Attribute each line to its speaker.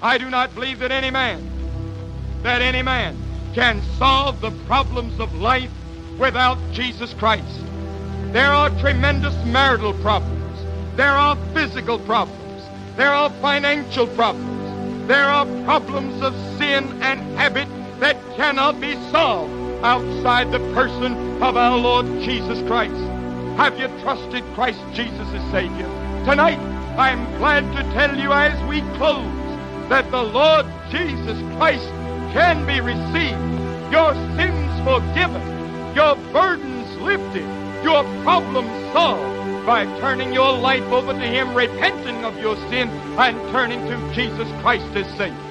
Speaker 1: I do not believe that any man, that any man can solve the problems of life without Jesus Christ. There are tremendous marital problems. There are physical problems. There are financial problems. There are problems of sin and habit that cannot be solved outside the person of our Lord Jesus Christ. Have you trusted Christ Jesus as Savior? Tonight, I am glad to tell you as we close that the Lord Jesus Christ can be received, your sins forgiven, your burdens lifted, your problems solved by turning your life over to Him, repenting of your sin, and turning to Jesus Christ as Savior.